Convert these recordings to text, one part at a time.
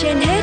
trên hết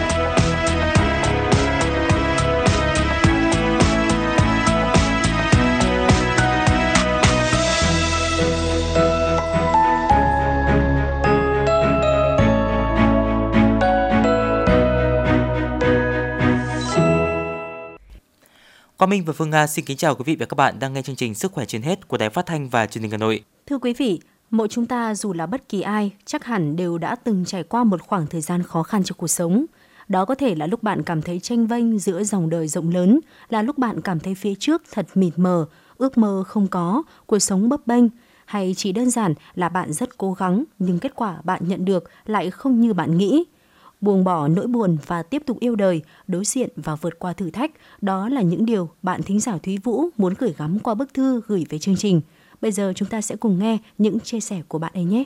Quang Minh và Phương Nga xin kính chào quý vị và các bạn đang nghe chương trình Sức khỏe trên hết của Đài Phát thanh và Truyền hình Hà Nội. Thưa quý vị, mỗi chúng ta dù là bất kỳ ai, chắc hẳn đều đã từng trải qua một khoảng thời gian khó khăn trong cuộc sống. Đó có thể là lúc bạn cảm thấy tranh vênh giữa dòng đời rộng lớn, là lúc bạn cảm thấy phía trước thật mịt mờ, ước mơ không có, cuộc sống bấp bênh, hay chỉ đơn giản là bạn rất cố gắng nhưng kết quả bạn nhận được lại không như bạn nghĩ – buông bỏ nỗi buồn và tiếp tục yêu đời, đối diện và vượt qua thử thách, đó là những điều bạn thính giả Thúy Vũ muốn gửi gắm qua bức thư gửi về chương trình. Bây giờ chúng ta sẽ cùng nghe những chia sẻ của bạn ấy nhé.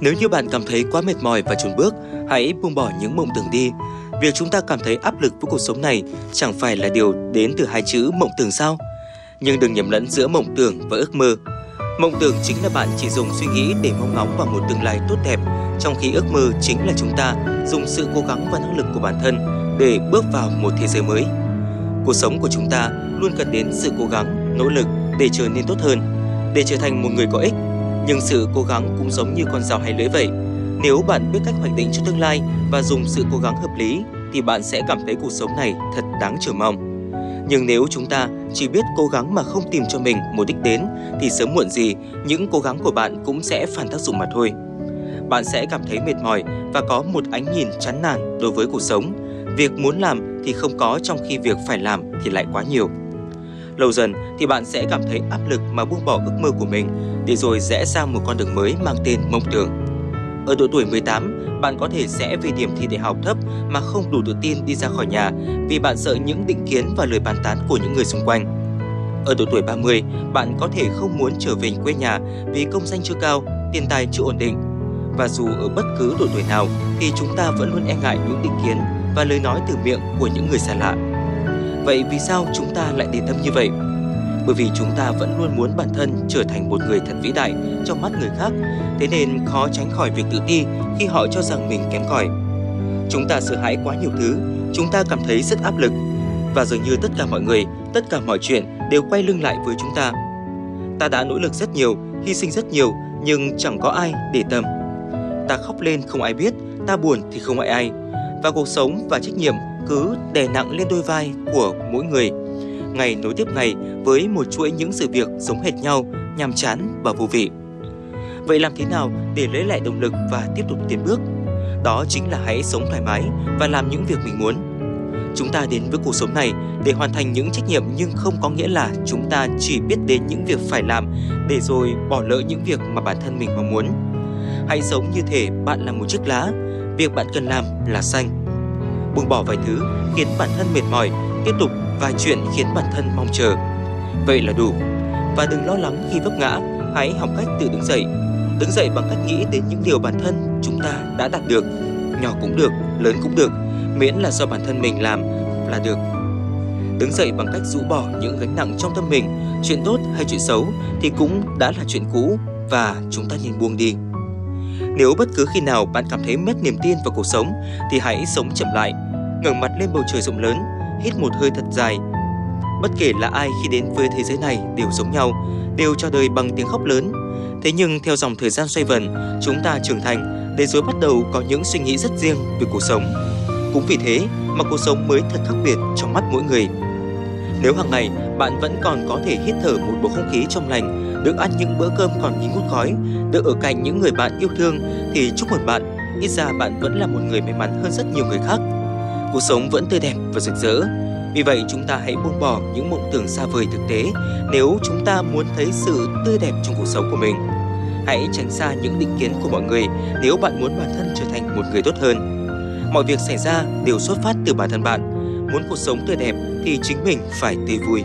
Nếu như bạn cảm thấy quá mệt mỏi và chùn bước, hãy buông bỏ những mộng tưởng đi. Việc chúng ta cảm thấy áp lực với cuộc sống này chẳng phải là điều đến từ hai chữ mộng tưởng sao? Nhưng đừng nhầm lẫn giữa mộng tưởng và ước mơ. Mộng tưởng chính là bạn chỉ dùng suy nghĩ để mong ngóng vào một tương lai tốt đẹp, trong khi ước mơ chính là chúng ta dùng sự cố gắng và năng lực của bản thân để bước vào một thế giới mới. Cuộc sống của chúng ta luôn cần đến sự cố gắng, nỗ lực để trở nên tốt hơn, để trở thành một người có ích. Nhưng sự cố gắng cũng giống như con dao hay lưỡi vậy, nếu bạn biết cách hoạch định cho tương lai và dùng sự cố gắng hợp lý thì bạn sẽ cảm thấy cuộc sống này thật đáng chờ mong. Nhưng nếu chúng ta chỉ biết cố gắng mà không tìm cho mình một đích đến, thì sớm muộn gì, những cố gắng của bạn cũng sẽ phản tác dụng mà thôi. Bạn sẽ cảm thấy mệt mỏi và có một ánh nhìn chán nản đối với cuộc sống. Việc muốn làm thì không có trong khi việc phải làm thì lại quá nhiều. Lâu dần thì bạn sẽ cảm thấy áp lực mà buông bỏ ước mơ của mình, để rồi rẽ sang một con đường mới mang tên mộng tưởng. Ở độ tuổi 18, bạn có thể sẽ vì điểm thi đại học thấp mà không đủ tự tin đi ra khỏi nhà vì bạn sợ những định kiến và lời bàn tán của những người xung quanh. Ở độ tuổi 30, bạn có thể không muốn trở về quê nhà vì công danh chưa cao, tiền tài chưa ổn định. Và dù ở bất cứ độ tuổi nào thì chúng ta vẫn luôn e ngại những định kiến và lời nói từ miệng của những người xa lạ. Vậy vì sao chúng ta lại để tâm như vậy? Bởi vì chúng ta vẫn luôn muốn bản thân trở thành một người thật vĩ đại trong mắt người khác, thế nên khó tránh khỏi việc tự ti khi họ cho rằng mình kém cỏi. Chúng ta sợ hãi quá nhiều thứ, chúng ta cảm thấy rất áp lực và dường như tất cả mọi người, tất cả mọi chuyện đều quay lưng lại với chúng ta. Ta đã nỗ lực rất nhiều, hy sinh rất nhiều nhưng chẳng có ai để tâm. Ta khóc lên không ai biết, ta buồn thì không ai ai. Và cuộc sống và trách nhiệm cứ đè nặng lên đôi vai của mỗi người ngày nối tiếp ngày với một chuỗi những sự việc giống hệt nhau, nhàm chán và vô vị. Vậy làm thế nào để lấy lại động lực và tiếp tục tiến bước? Đó chính là hãy sống thoải mái và làm những việc mình muốn. Chúng ta đến với cuộc sống này để hoàn thành những trách nhiệm nhưng không có nghĩa là chúng ta chỉ biết đến những việc phải làm để rồi bỏ lỡ những việc mà bản thân mình mong muốn. Hãy sống như thể bạn là một chiếc lá, việc bạn cần làm là xanh. Buông bỏ vài thứ khiến bản thân mệt mỏi, tiếp tục vài chuyện khiến bản thân mong chờ. Vậy là đủ. Và đừng lo lắng khi vấp ngã, hãy học cách tự đứng dậy. Đứng dậy bằng cách nghĩ đến những điều bản thân chúng ta đã đạt được. Nhỏ cũng được, lớn cũng được, miễn là do bản thân mình làm là được. Đứng dậy bằng cách rũ bỏ những gánh nặng trong tâm mình, chuyện tốt hay chuyện xấu thì cũng đã là chuyện cũ và chúng ta nên buông đi. Nếu bất cứ khi nào bạn cảm thấy mất niềm tin vào cuộc sống thì hãy sống chậm lại, ngẩng mặt lên bầu trời rộng lớn hít một hơi thật dài. Bất kể là ai khi đến với thế giới này đều giống nhau, đều cho đời bằng tiếng khóc lớn. Thế nhưng theo dòng thời gian xoay vần, chúng ta trưởng thành để rồi bắt đầu có những suy nghĩ rất riêng về cuộc sống. Cũng vì thế mà cuộc sống mới thật khác biệt trong mắt mỗi người. Nếu hàng ngày bạn vẫn còn có thể hít thở một bầu không khí trong lành, được ăn những bữa cơm còn nghi ngút khói, được ở cạnh những người bạn yêu thương thì chúc mừng bạn, ít ra bạn vẫn là một người may mắn hơn rất nhiều người khác cuộc sống vẫn tươi đẹp và rực rỡ. Vì vậy, chúng ta hãy buông bỏ những mộng tưởng xa vời thực tế nếu chúng ta muốn thấy sự tươi đẹp trong cuộc sống của mình. Hãy tránh xa những định kiến của mọi người nếu bạn muốn bản thân trở thành một người tốt hơn. Mọi việc xảy ra đều xuất phát từ bản thân bạn. Muốn cuộc sống tươi đẹp thì chính mình phải tươi vui.